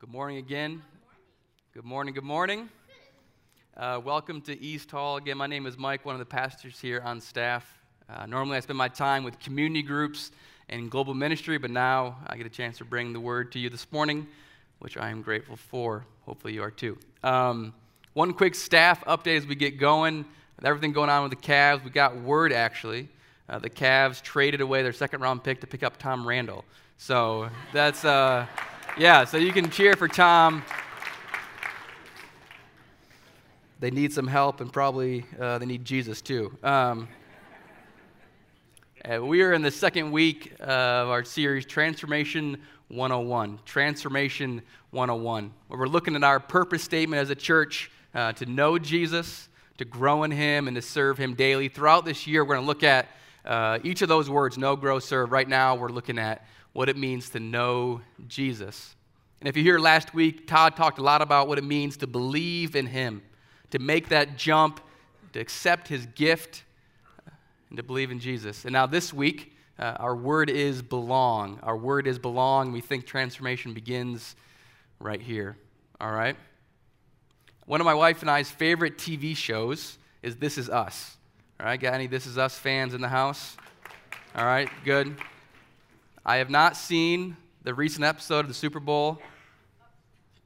good morning again. Good morning, good morning. Uh, welcome to East Hall. Again, my name is Mike, one of the pastors here on staff. Uh, normally, I spend my time with community groups and global ministry, but now I get a chance to bring the word to you this morning, which I am grateful for. Hopefully, you are too. Um, one quick staff update as we get going. With everything going on with the Cavs, we got word actually. Uh, the Cavs traded away their second round pick to pick up Tom Randall. So that's. Yeah, so you can cheer for Tom. They need some help, and probably uh, they need Jesus too. Um, uh, we are in the second week of our series, Transformation 101. Transformation 101, where we're looking at our purpose statement as a church uh, to know Jesus, to grow in Him, and to serve Him daily. Throughout this year, we're going to look at uh, each of those words know, grow, serve. Right now, we're looking at what it means to know Jesus. And if you hear last week, Todd talked a lot about what it means to believe in Him, to make that jump, to accept His gift, and to believe in Jesus. And now this week, uh, our word is belong. Our word is belong. We think transformation begins right here. All right? One of my wife and I's favorite TV shows is This Is Us. All right, got any This Is Us fans in the house? All right, good. I have not seen the recent episode of the Super Bowl.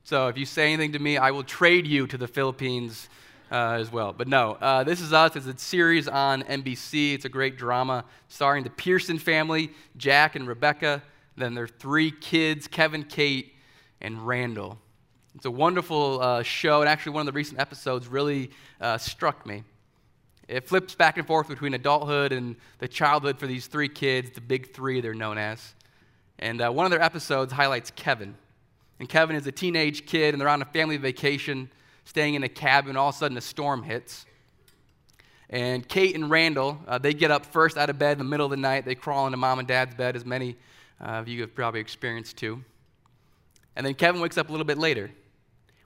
So if you say anything to me, I will trade you to the Philippines uh, as well. But no, uh, This Is Us It's a series on NBC. It's a great drama starring the Pearson family, Jack and Rebecca, then their three kids, Kevin, Kate, and Randall. It's a wonderful uh, show, and actually, one of the recent episodes really uh, struck me. It flips back and forth between adulthood and the childhood for these three kids, the big three they're known as. And uh, one of their episodes highlights Kevin. And Kevin is a teenage kid, and they're on a family vacation, staying in a cabin, and all of a sudden a storm hits. And Kate and Randall, uh, they get up first out of bed in the middle of the night. They crawl into mom and dad's bed, as many uh, of you have probably experienced too. And then Kevin wakes up a little bit later.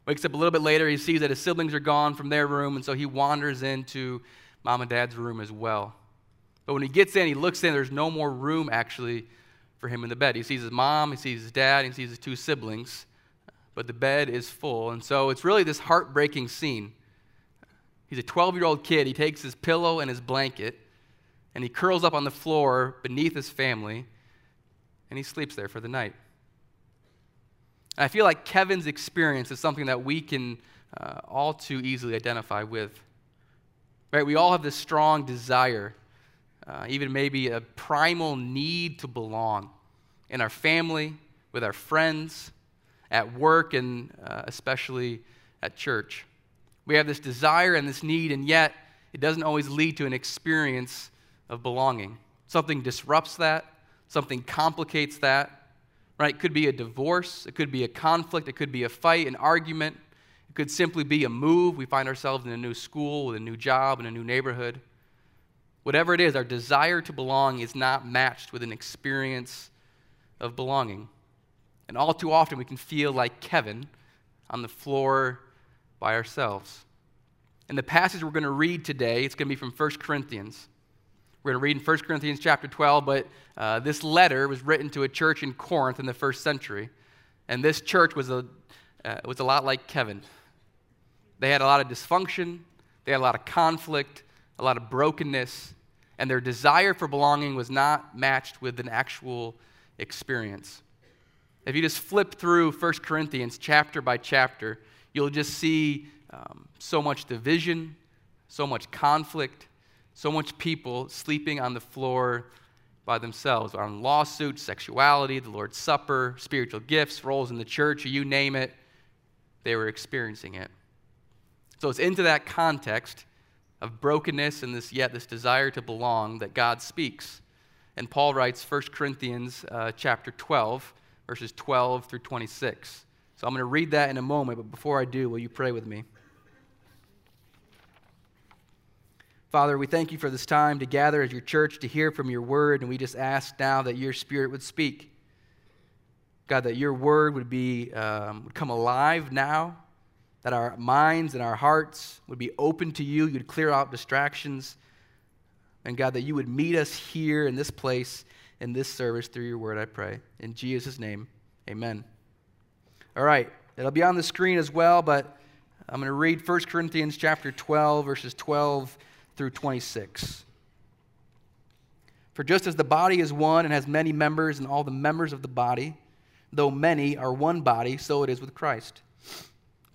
Wakes up a little bit later, he sees that his siblings are gone from their room, and so he wanders into mom and dad's room as well. But when he gets in, he looks in, there's no more room actually for him in the bed. He sees his mom, he sees his dad, he sees his two siblings, but the bed is full. And so it's really this heartbreaking scene. He's a 12 year old kid. He takes his pillow and his blanket, and he curls up on the floor beneath his family, and he sleeps there for the night. And I feel like Kevin's experience is something that we can uh, all too easily identify with. Right? We all have this strong desire, uh, even maybe a primal need to belong in our family, with our friends, at work, and uh, especially at church. We have this desire and this need, and yet it doesn't always lead to an experience of belonging. Something disrupts that, something complicates that. Right? It could be a divorce, it could be a conflict, it could be a fight, an argument, it could simply be a move. We find ourselves in a new school, with a new job, in a new neighborhood. Whatever it is, our desire to belong is not matched with an experience of belonging. And all too often, we can feel like Kevin on the floor by ourselves. In the passage we're going to read today, it's going to be from 1 Corinthians. We're going to read in 1 Corinthians chapter 12, but uh, this letter was written to a church in Corinth in the first century. And this church was a, uh, was a lot like Kevin. They had a lot of dysfunction, they had a lot of conflict, a lot of brokenness, and their desire for belonging was not matched with an actual experience. If you just flip through 1 Corinthians chapter by chapter, you'll just see um, so much division, so much conflict, so much people sleeping on the floor by themselves on lawsuits, sexuality, the Lord's Supper, spiritual gifts, roles in the church, you name it, they were experiencing it. So it's into that context of brokenness and this yet this desire to belong that God speaks. And Paul writes 1 Corinthians uh, chapter 12, verses 12 through 26. So I'm going to read that in a moment, but before I do, will you pray with me? Father, we thank you for this time to gather as your church to hear from your word, and we just ask now that your spirit would speak. God, that your word would be um, would come alive now that our minds and our hearts would be open to you. You'd clear out distractions. And God, that you would meet us here in this place, in this service, through your word, I pray. In Jesus' name, amen. All right, it'll be on the screen as well, but I'm going to read 1 Corinthians chapter 12, verses 12 through 26. For just as the body is one and has many members, and all the members of the body, though many, are one body, so it is with Christ.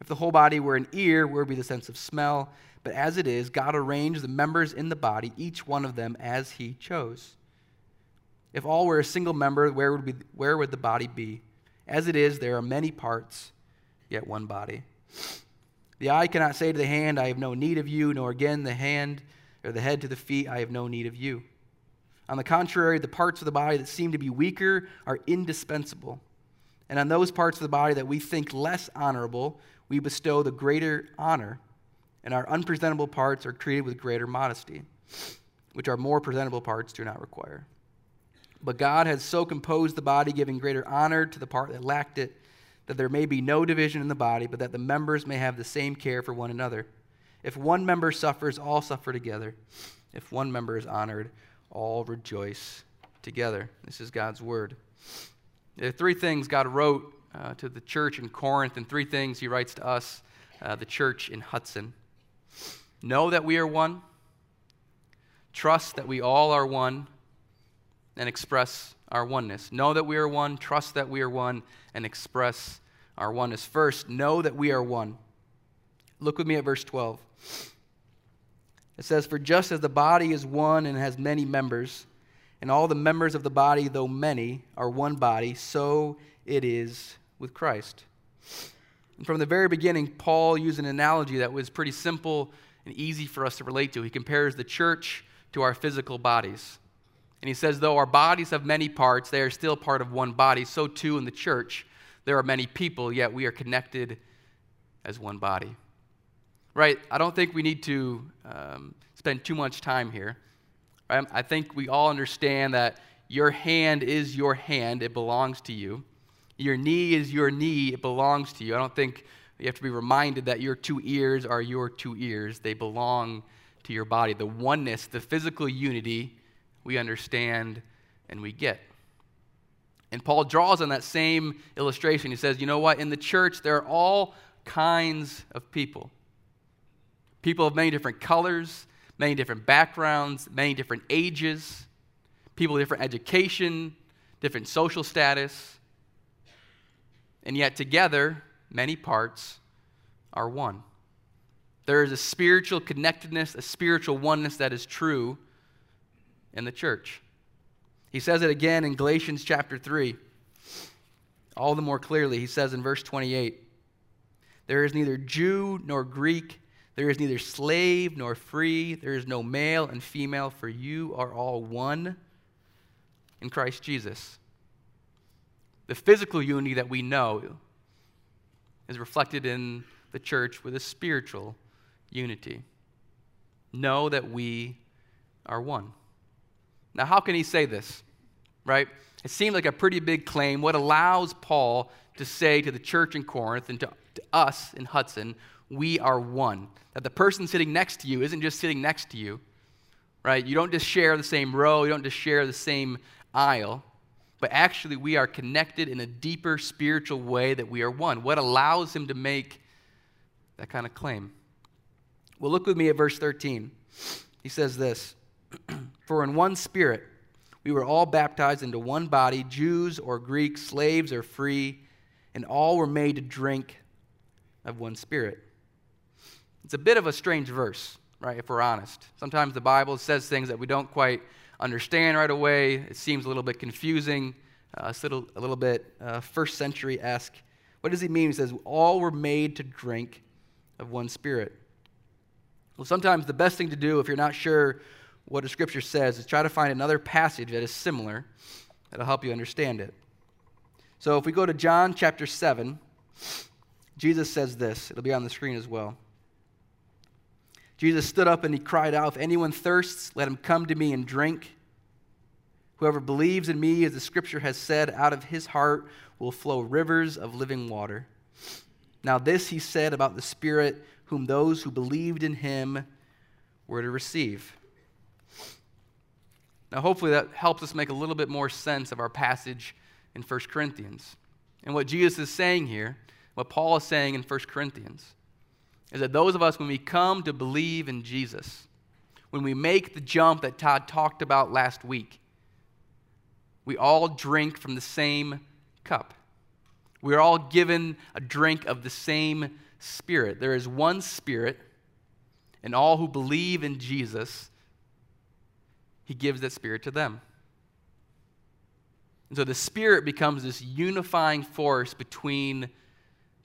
If the whole body were an ear, where would be the sense of smell? But as it is, God arranged the members in the body, each one of them as he chose. If all were a single member, where would, be, where would the body be? As it is, there are many parts, yet one body. The eye cannot say to the hand, I have no need of you, nor again the hand or the head to the feet, I have no need of you. On the contrary, the parts of the body that seem to be weaker are indispensable. And on those parts of the body that we think less honorable, we bestow the greater honor, and our unpresentable parts are treated with greater modesty, which our more presentable parts do not require. But God has so composed the body, giving greater honor to the part that lacked it, that there may be no division in the body, but that the members may have the same care for one another. If one member suffers, all suffer together. If one member is honored, all rejoice together. This is God's word. There are three things God wrote uh, to the church in Corinth, and three things he writes to us, uh, the church in Hudson. Know that we are one, trust that we all are one, and express our oneness. Know that we are one, trust that we are one, and express our oneness. First, know that we are one. Look with me at verse 12. It says, For just as the body is one and has many members, and all the members of the body, though many, are one body, so it is with Christ. And from the very beginning, Paul used an analogy that was pretty simple and easy for us to relate to. He compares the church to our physical bodies. And he says, though our bodies have many parts, they are still part of one body. So too in the church, there are many people, yet we are connected as one body right? I don't think we need to um, spend too much time here. Right? I think we all understand that your hand is your hand, it belongs to you. Your knee is your knee, it belongs to you. I don't think you have to be reminded that your two ears are your two ears, they belong to your body. The oneness, the physical unity, we understand and we get. And Paul draws on that same illustration. He says, you know what? In the church, there are all kinds of people. People of many different colors, many different backgrounds, many different ages, people of different education, different social status. And yet, together, many parts are one. There is a spiritual connectedness, a spiritual oneness that is true in the church. He says it again in Galatians chapter 3. All the more clearly, he says in verse 28 There is neither Jew nor Greek there is neither slave nor free. There is no male and female, for you are all one in Christ Jesus. The physical unity that we know is reflected in the church with a spiritual unity. Know that we are one. Now, how can he say this? Right? It seemed like a pretty big claim. What allows Paul to say to the church in Corinth and to, to us in Hudson, we are one. That the person sitting next to you isn't just sitting next to you, right? You don't just share the same row, you don't just share the same aisle, but actually we are connected in a deeper spiritual way that we are one. What allows him to make that kind of claim? Well, look with me at verse 13. He says this For in one spirit we were all baptized into one body, Jews or Greeks, slaves or free, and all were made to drink of one spirit. It's a bit of a strange verse, right, if we're honest. Sometimes the Bible says things that we don't quite understand right away. It seems a little bit confusing, uh, a, little, a little bit uh, first century esque. What does he mean? He says, All were made to drink of one spirit. Well, sometimes the best thing to do if you're not sure what a scripture says is try to find another passage that is similar that'll help you understand it. So if we go to John chapter 7, Jesus says this. It'll be on the screen as well. Jesus stood up and he cried out, If anyone thirsts, let him come to me and drink. Whoever believes in me, as the scripture has said, out of his heart will flow rivers of living water. Now, this he said about the Spirit, whom those who believed in him were to receive. Now, hopefully, that helps us make a little bit more sense of our passage in 1 Corinthians. And what Jesus is saying here, what Paul is saying in 1 Corinthians, is that those of us, when we come to believe in Jesus, when we make the jump that Todd talked about last week, we all drink from the same cup. We're all given a drink of the same Spirit. There is one Spirit, and all who believe in Jesus, He gives that Spirit to them. And so the Spirit becomes this unifying force between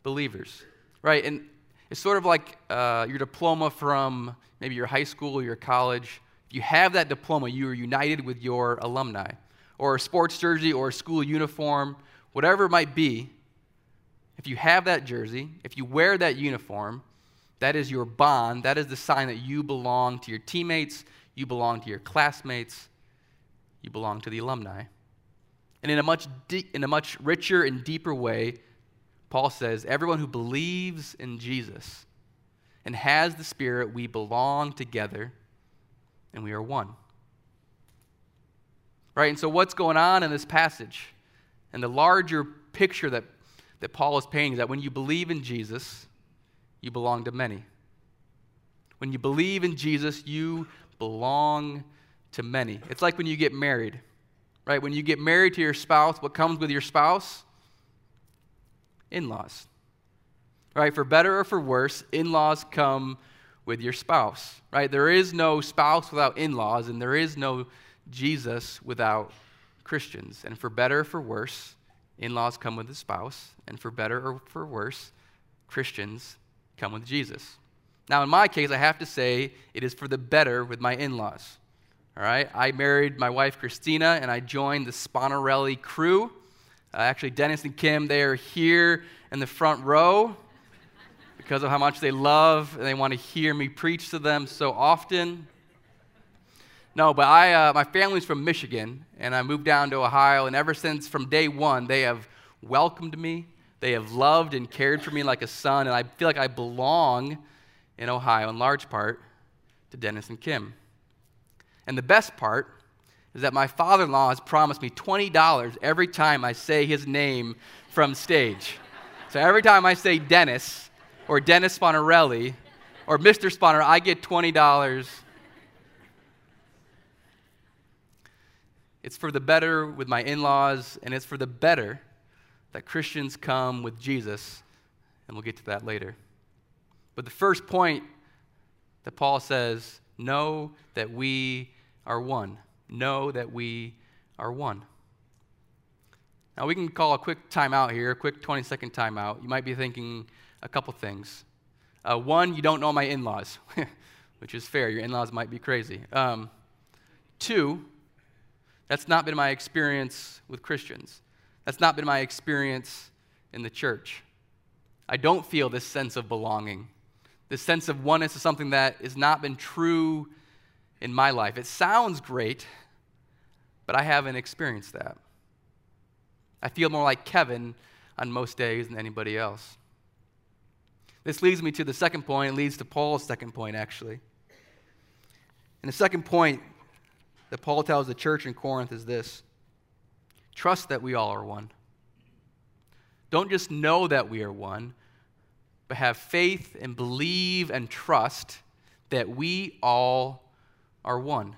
believers, right? And it's sort of like uh, your diploma from maybe your high school or your college. If you have that diploma, you are united with your alumni, or a sports jersey, or a school uniform, whatever it might be. If you have that jersey, if you wear that uniform, that is your bond. That is the sign that you belong to your teammates, you belong to your classmates, you belong to the alumni. And in a much, in a much richer and deeper way, Paul says, everyone who believes in Jesus and has the Spirit, we belong together and we are one. Right? And so, what's going on in this passage? And the larger picture that, that Paul is painting is that when you believe in Jesus, you belong to many. When you believe in Jesus, you belong to many. It's like when you get married, right? When you get married to your spouse, what comes with your spouse? In laws. Right? For better or for worse, in laws come with your spouse, right? There is no spouse without in laws, and there is no Jesus without Christians. And for better or for worse, in laws come with the spouse, and for better or for worse, Christians come with Jesus. Now, in my case, I have to say it is for the better with my in laws. All right? I married my wife, Christina, and I joined the Sponarelli crew. Uh, actually, Dennis and Kim, they are here in the front row because of how much they love and they want to hear me preach to them so often. No, but I, uh, my family's from Michigan, and I moved down to Ohio, and ever since from day one, they have welcomed me. They have loved and cared for me like a son, and I feel like I belong in Ohio in large part to Dennis and Kim. And the best part is that my father in law has promised me $20 every time I say his name from stage. So every time I say Dennis or Dennis Sponarelli or Mr. Sponner, I get $20 It's for the better with my in laws, and it's for the better that Christians come with Jesus, and we'll get to that later. But the first point that Paul says know that we are one. Know that we are one. Now, we can call a quick timeout here, a quick 20 second timeout. You might be thinking a couple things. Uh, one, you don't know my in laws, which is fair. Your in laws might be crazy. Um, two, that's not been my experience with Christians. That's not been my experience in the church. I don't feel this sense of belonging. This sense of oneness is something that has not been true in my life. It sounds great, but I haven't experienced that. I feel more like Kevin on most days than anybody else. This leads me to the second point. Leads to Paul's second point, actually. And the second point that Paul tells the church in Corinth is this trust that we all are one. Don't just know that we are one, but have faith and believe and trust that we all are one.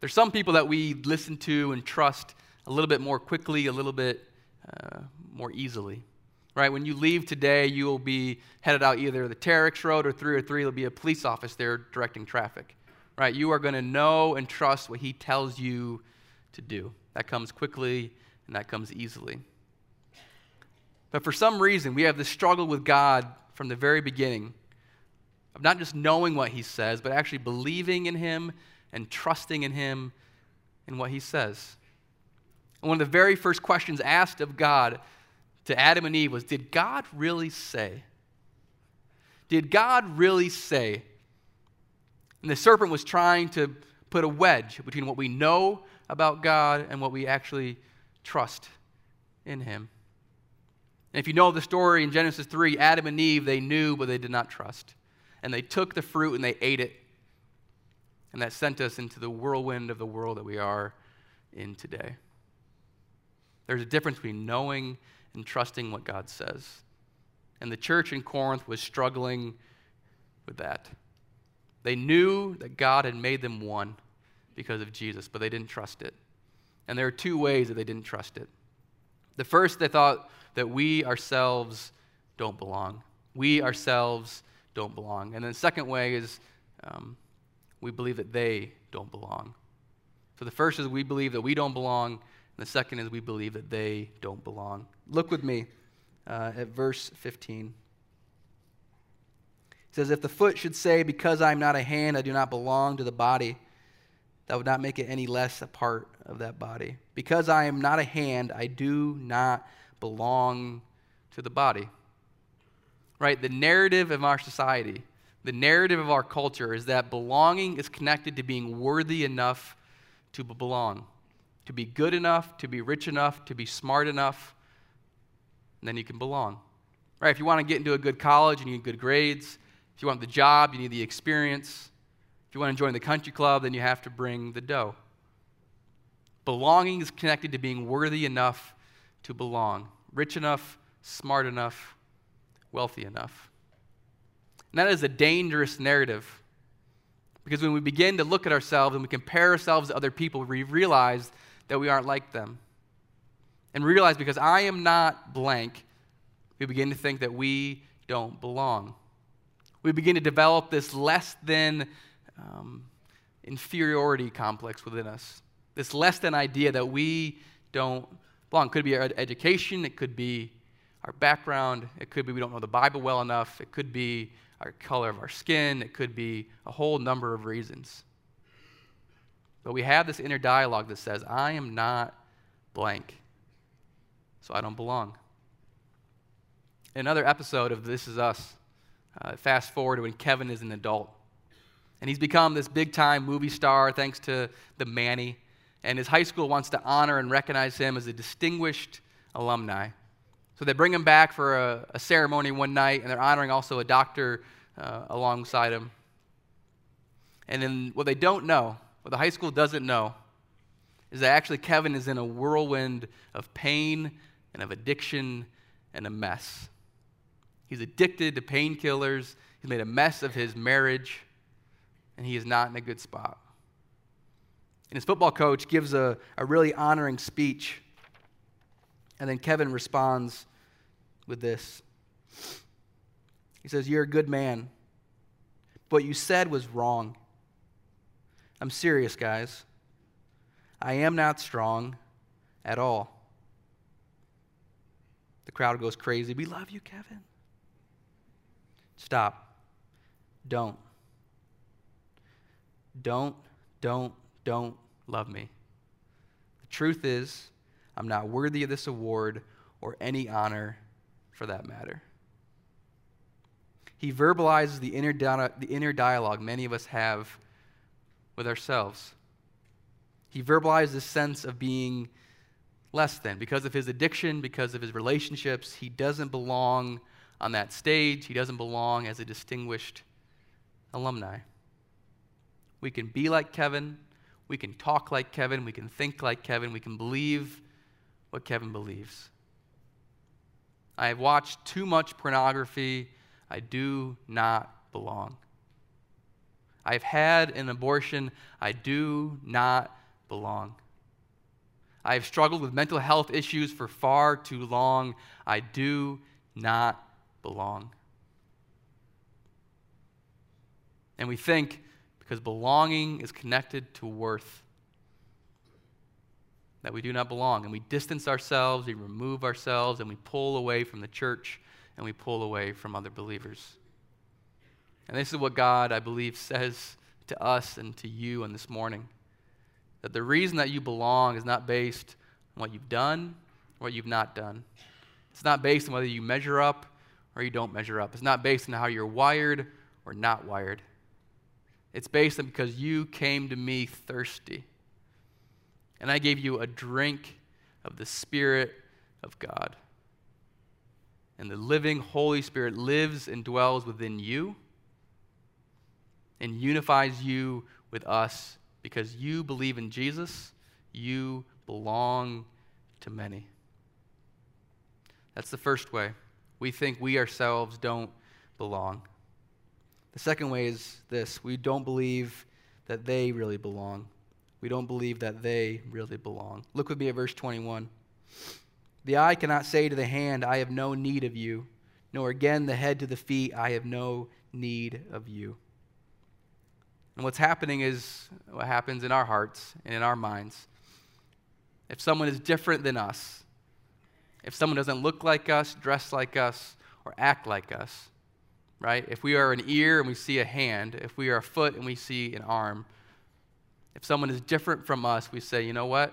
There's some people that we listen to and trust a little bit more quickly, a little bit uh, more easily. Right? When you leave today, you will be headed out either the Terex Road or 303. There'll be a police office there directing traffic right? You are going to know and trust what He tells you to do. That comes quickly and that comes easily. But for some reason, we have this struggle with God from the very beginning of not just knowing what He says, but actually believing in Him and trusting in Him and what He says. And one of the very first questions asked of God to Adam and Eve was Did God really say? Did God really say? And the serpent was trying to put a wedge between what we know about God and what we actually trust in Him. And if you know the story in Genesis 3, Adam and Eve, they knew, but they did not trust. And they took the fruit and they ate it. And that sent us into the whirlwind of the world that we are in today. There's a difference between knowing and trusting what God says. And the church in Corinth was struggling with that. They knew that God had made them one because of Jesus, but they didn't trust it. And there are two ways that they didn't trust it. The first, they thought that we ourselves don't belong. We ourselves don't belong. And then the second way is um, we believe that they don't belong. So the first is we believe that we don't belong, and the second is we believe that they don't belong. Look with me uh, at verse 15. It says, If the foot should say, Because I am not a hand, I do not belong to the body, that would not make it any less a part of that body. Because I am not a hand, I do not belong to the body. Right? The narrative of our society, the narrative of our culture is that belonging is connected to being worthy enough to belong, to be good enough, to be rich enough, to be smart enough, and then you can belong. Right? If you want to get into a good college, you need good grades. If you want the job, you need the experience. If you want to join the country club, then you have to bring the dough. Belonging is connected to being worthy enough to belong, rich enough, smart enough, wealthy enough. And that is a dangerous narrative. Because when we begin to look at ourselves and we compare ourselves to other people, we realize that we aren't like them. And realize because I am not blank, we begin to think that we don't belong. We begin to develop this less than um, inferiority complex within us, this less than idea that we don't belong. It could be our education, it could be our background, it could be we don't know the Bible well enough, it could be our color of our skin, it could be a whole number of reasons. But we have this inner dialogue that says, I am not blank, so I don't belong. In another episode of This Is Us, uh, fast forward when Kevin is an adult. And he's become this big time movie star thanks to the Manny and his high school wants to honor and recognize him as a distinguished alumni. So they bring him back for a, a ceremony one night, and they're honoring also a doctor uh, alongside him. And then what they don't know, what the high school doesn't know, is that actually Kevin is in a whirlwind of pain and of addiction and a mess. He's addicted to painkillers, he's made a mess of his marriage, and he is not in a good spot. And his football coach gives a, a really honoring speech. And then Kevin responds with this He says, You're a good man. What you said was wrong. I'm serious, guys. I am not strong at all. The crowd goes crazy. We love you, Kevin. Stop. Don't. Don't, don't, don't love me. The truth is, I'm not worthy of this award or any honor for that matter. He verbalizes the inner, the inner dialogue many of us have with ourselves. He verbalizes this sense of being less than. Because of his addiction, because of his relationships, he doesn't belong on that stage. He doesn't belong as a distinguished alumni. We can be like Kevin, we can talk like Kevin. We can think like Kevin. We can believe what Kevin believes. I have watched too much pornography. I do not belong. I've had an abortion. I do not belong. I have struggled with mental health issues for far too long. I do not belong. And we think because belonging is connected to worth. That we do not belong. And we distance ourselves, we remove ourselves, and we pull away from the church and we pull away from other believers. And this is what God, I believe, says to us and to you on this morning. That the reason that you belong is not based on what you've done or what you've not done. It's not based on whether you measure up or you don't measure up. It's not based on how you're wired or not wired. It's based on because you came to me thirsty. And I gave you a drink of the Spirit of God. And the living Holy Spirit lives and dwells within you and unifies you with us because you believe in Jesus, you belong to many. That's the first way. We think we ourselves don't belong. The second way is this we don't believe that they really belong. We don't believe that they really belong. Look with me at verse 21. The eye cannot say to the hand, I have no need of you, nor again the head to the feet, I have no need of you. And what's happening is what happens in our hearts and in our minds. If someone is different than us, if someone doesn't look like us, dress like us, or act like us, right? If we are an ear and we see a hand, if we are a foot and we see an arm, if someone is different from us, we say, you know what?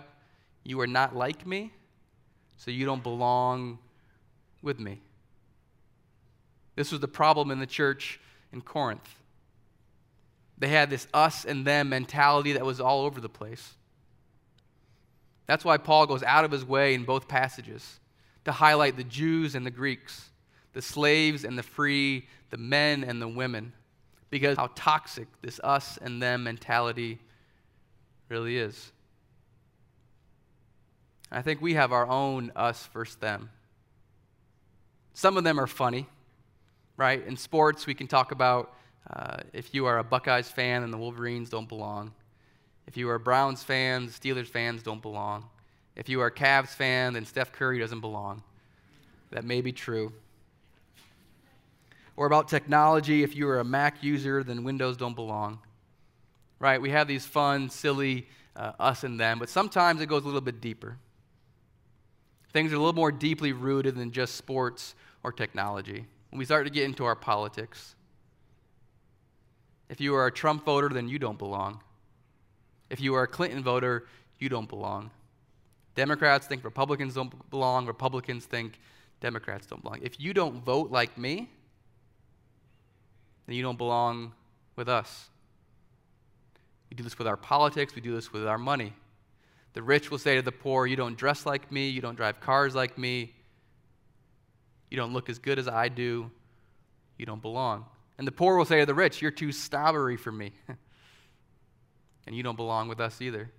You are not like me, so you don't belong with me. This was the problem in the church in Corinth. They had this us and them mentality that was all over the place. That's why Paul goes out of his way in both passages to highlight the Jews and the Greeks, the slaves and the free, the men and the women, because how toxic this us and them mentality really is. I think we have our own us versus them. Some of them are funny, right? In sports, we can talk about uh, if you are a Buckeyes fan and the Wolverines don't belong. If you are a Browns fan, Steelers fans don't belong. If you are a Cavs fan, then Steph Curry doesn't belong. That may be true. Or about technology, if you are a Mac user, then Windows don't belong. Right? We have these fun, silly uh, us and them, but sometimes it goes a little bit deeper. Things are a little more deeply rooted than just sports or technology. When we start to get into our politics, if you are a Trump voter, then you don't belong. If you are a Clinton voter, you don't belong. Democrats think Republicans don't belong, Republicans think Democrats don't belong. If you don't vote like me, then you don't belong with us. We do this with our politics, we do this with our money. The rich will say to the poor, You don't dress like me, you don't drive cars like me, you don't look as good as I do, you don't belong. And the poor will say to the rich, You're too snobbery for me, and you don't belong with us either.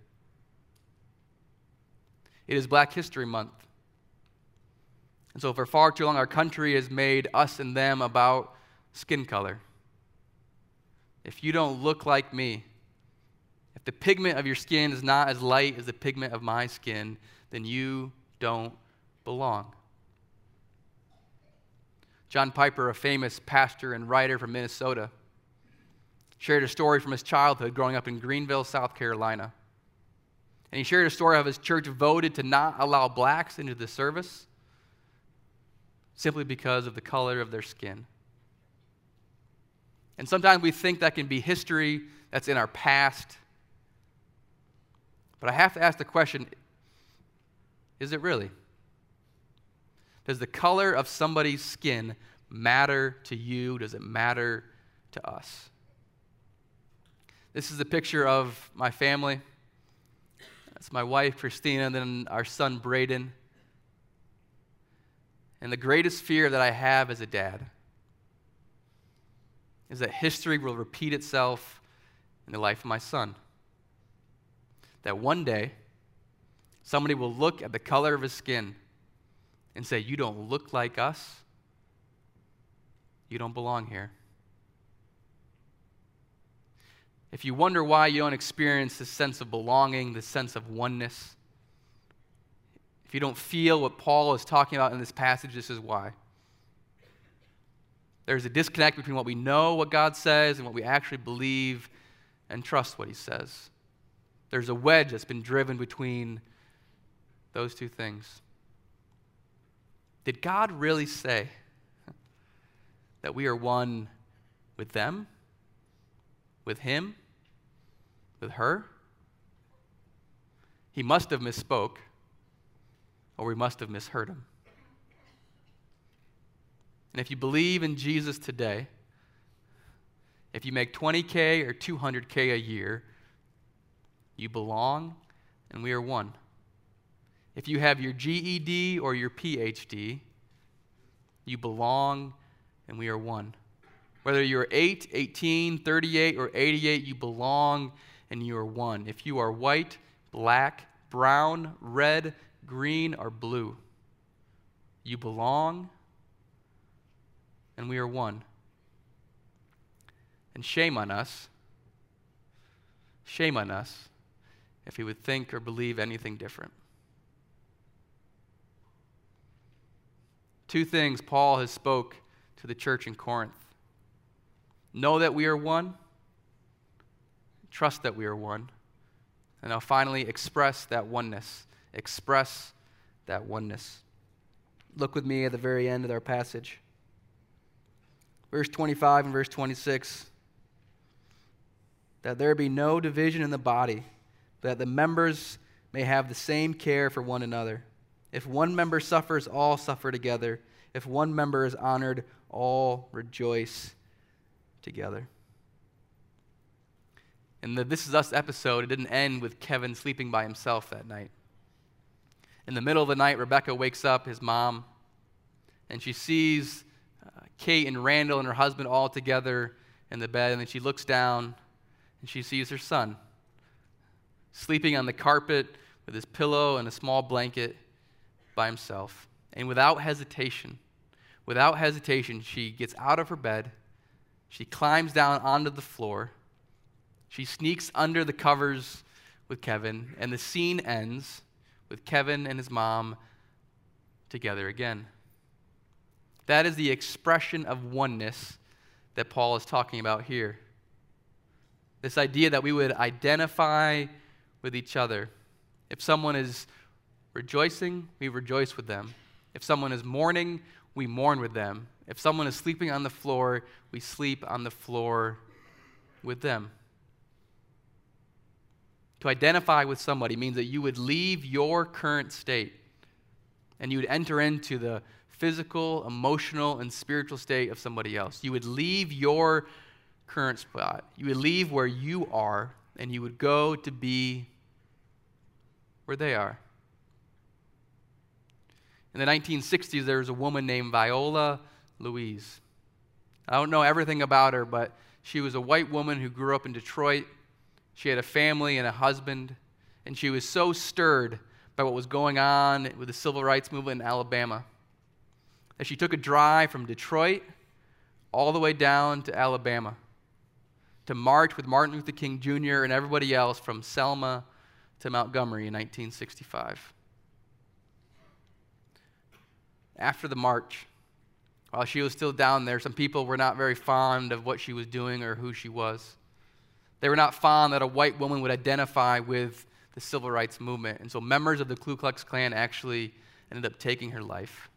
It is Black History Month. And so, for far too long, our country has made us and them about skin color. If you don't look like me, if the pigment of your skin is not as light as the pigment of my skin, then you don't belong. John Piper, a famous pastor and writer from Minnesota, shared a story from his childhood growing up in Greenville, South Carolina. And he shared a story of his church voted to not allow blacks into the service simply because of the color of their skin. And sometimes we think that can be history that's in our past. But I have to ask the question is it really? Does the color of somebody's skin matter to you? Does it matter to us? This is a picture of my family. That's my wife, Christina, and then our son, Braden. And the greatest fear that I have as a dad is that history will repeat itself in the life of my son. That one day, somebody will look at the color of his skin and say, You don't look like us. You don't belong here. If you wonder why you don't experience this sense of belonging, this sense of oneness, if you don't feel what Paul is talking about in this passage, this is why. There's a disconnect between what we know what God says and what we actually believe and trust what He says. There's a wedge that's been driven between those two things. Did God really say that we are one with them, with Him, with her? He must have misspoke, or we must have misheard him. And if you believe in Jesus today, if you make 20K or 200K a year, you belong and we are one. If you have your GED or your PhD, you belong and we are one. Whether you're 8, 18, 38, or 88, you belong and you are one. If you are white, black, brown, red, green, or blue, you belong and we are one. And shame on us, shame on us if he would think or believe anything different. Two things Paul has spoke to the church in Corinth. Know that we are one, trust that we are one, and now finally express that oneness. Express that oneness. Look with me at the very end of our passage. Verse 25 and verse 26 that there be no division in the body, that the members may have the same care for one another. If one member suffers, all suffer together. If one member is honored, all rejoice together. In the This Is Us episode, it didn't end with Kevin sleeping by himself that night. In the middle of the night, Rebecca wakes up, his mom, and she sees uh, Kate and Randall and her husband all together in the bed, and then she looks down and she sees her son sleeping on the carpet with his pillow and a small blanket by himself. And without hesitation, without hesitation, she gets out of her bed. She climbs down onto the floor. She sneaks under the covers with Kevin, and the scene ends with Kevin and his mom together again. That is the expression of oneness that Paul is talking about here. This idea that we would identify with each other. If someone is rejoicing, we rejoice with them. If someone is mourning, we mourn with them. If someone is sleeping on the floor, we sleep on the floor with them. To identify with somebody means that you would leave your current state and you would enter into the physical, emotional, and spiritual state of somebody else. You would leave your current spot. You would leave where you are and you would go to be where they are. In the 1960s, there was a woman named Viola Liuzzo. I don't know everything about her, but she was a white woman who grew up in Detroit. She had a family and a husband, and she was so stirred by what was going on with the civil rights movement in Alabama that she took a drive from Detroit all the way down to Alabama to march with Martin Luther King Jr. and everybody else from Selma to Montgomery in 1965. After the march, while she was still down there, some people were not very fond of what she was doing or who she was. They were not fond that a white woman would identify with the civil rights movement. And so members of the Ku Klux Klan actually ended up taking her life.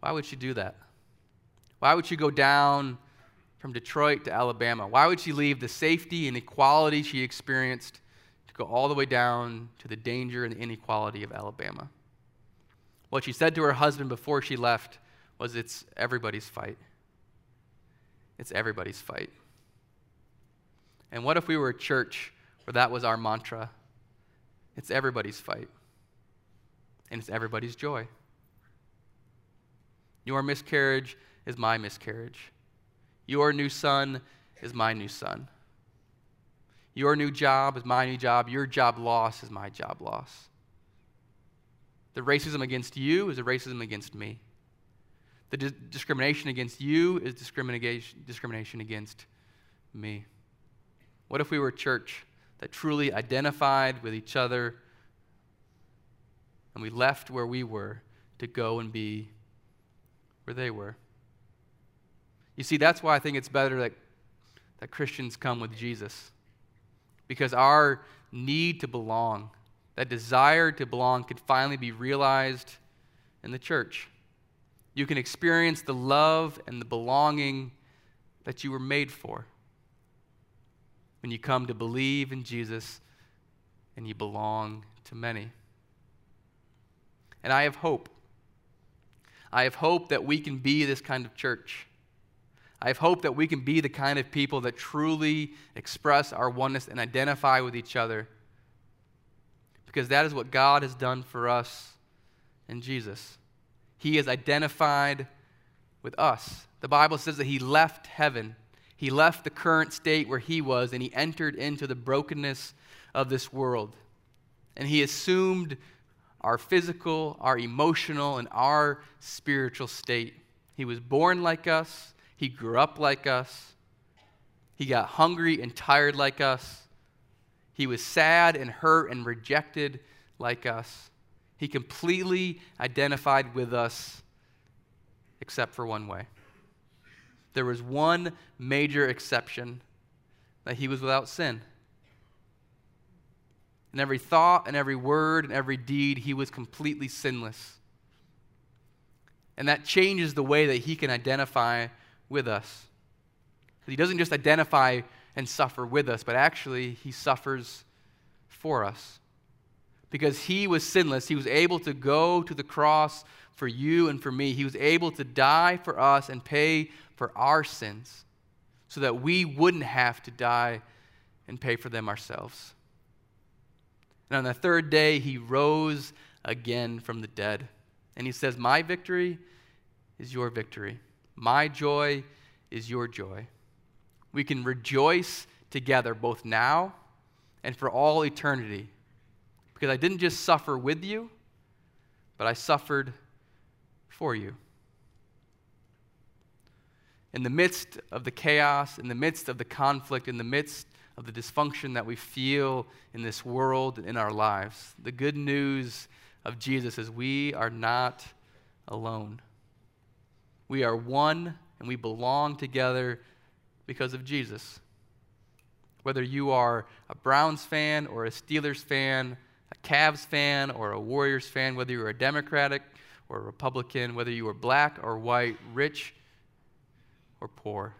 Why would she do that? Why would she go down from Detroit to Alabama? Why would she leave the safety and equality she experienced to go all the way down to the danger and the inequality of Alabama? What she said to her husband before she left was, It's everybody's fight. It's everybody's fight. And what if we were a church where that was our mantra? It's everybody's fight, and it's everybody's joy. Your miscarriage is my miscarriage. Your new son is my new son. Your new job is my new job. Your job loss is my job loss. The racism against you is a racism against me. The di- discrimination against you is discrimination, discrimination against me. What if we were a church that truly identified with each other and we left where we were to go and be where they were. You see, that's why I think it's better that, that Christians come with Jesus. Because our need to belong, that desire to belong, could finally be realized in the church. You can experience the love and the belonging that you were made for when you come to believe in Jesus and you belong to many. And I have hope. I have hope that we can be this kind of church. I have hope that we can be the kind of people that truly express our oneness and identify with each other. Because that is what God has done for us in Jesus. He has identified with us. The Bible says that He left heaven, He left the current state where He was, and He entered into the brokenness of this world. And He assumed our physical, our emotional, and our spiritual state. He was born like us, He grew up like us, He got hungry and tired like us. He was sad and hurt and rejected like us. He completely identified with us, except for one way. There was one major exception that he was without sin. In every thought and every word and every deed, he was completely sinless. And that changes the way that he can identify with us. He doesn't just identify and suffer with us, but actually, he suffers for us because he was sinless. He was able to go to the cross for you and for me. He was able to die for us and pay for our sins so that we wouldn't have to die and pay for them ourselves. And on the third day, he rose again from the dead. And he says, My victory is your victory. My joy is your joy. We can rejoice together both now and for all eternity because I didn't just suffer with you, but I suffered for you. In the midst of the chaos, in the midst of the conflict, in the midst of the dysfunction that we feel in this world and in our lives, the good news of Jesus is we are not alone. We are one and we belong together because of Jesus. Whether you are a Browns fan or a Steelers fan, a Cavs fan or a Warriors fan, whether you're a Democratic or a Republican, whether you are black or white, rich or poor.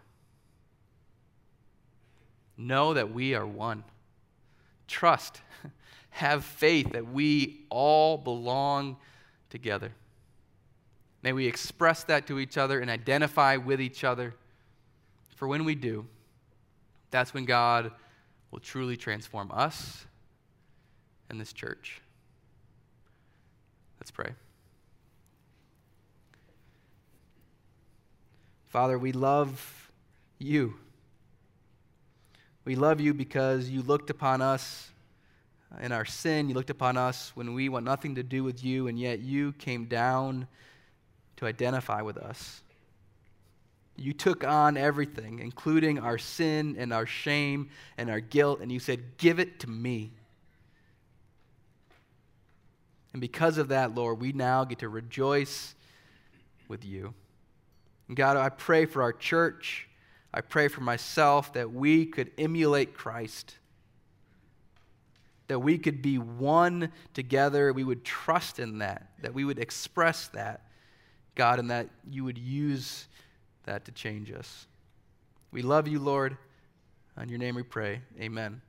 Know that we are one. Trust, have faith that we all belong together. May we express that to each other and identify with each other. For when we do, that's when God will truly transform us and this church. Let's pray. Father, we love you. We love you because you looked upon us in our sin. You looked upon us when we want nothing to do with you, and yet you came down to identify with us. You took on everything, including our sin and our shame and our guilt, and you said, Give it to me. And because of that, Lord, we now get to rejoice with you. And God, I pray for our church. I pray for myself that we could emulate Christ, that we could be one together. We would trust in that, that we would express that, God, and that you would use that to change us. We love you, Lord. In your name we pray. Amen.